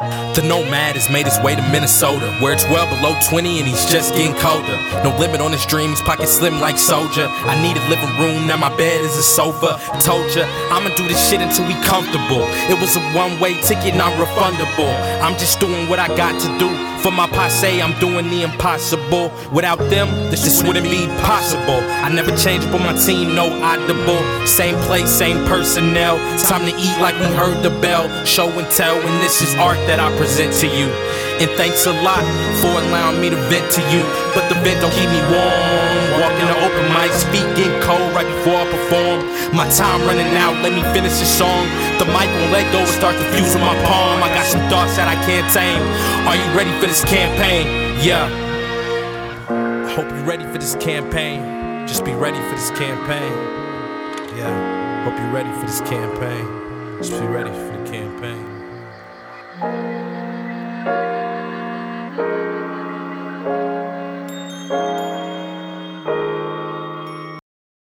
The nomad has made his way to Minnesota, where it's well below 20 and he's just getting colder. No limit on his dreams, pocket slim like soldier. I need a living room, now my bed is a sofa. Told ya, I'ma do this shit until we comfortable. It was a one way ticket, not refundable. I'm just doing what I got to do. For my passe, I'm doing the impossible. Without them, this just wouldn't be possible. I never changed, but my team no audible. Same place, same personnel. Time to eat like we heard the bell. Show and tell, and this is art that I present to you. And thanks a lot for allowing me to vent to you. But the vent don't keep me warm. Walking the open mic, speaking cold right before I perform. My time running out, let me finish the song. The mic won't let go and start to fuse in my palm. I got some thoughts that I can't tame. Are you ready for this campaign? Yeah. I hope you're ready for this campaign. Just be ready for this campaign. Yeah. Hope you're ready for this campaign. Just be ready for the campaign. Bye.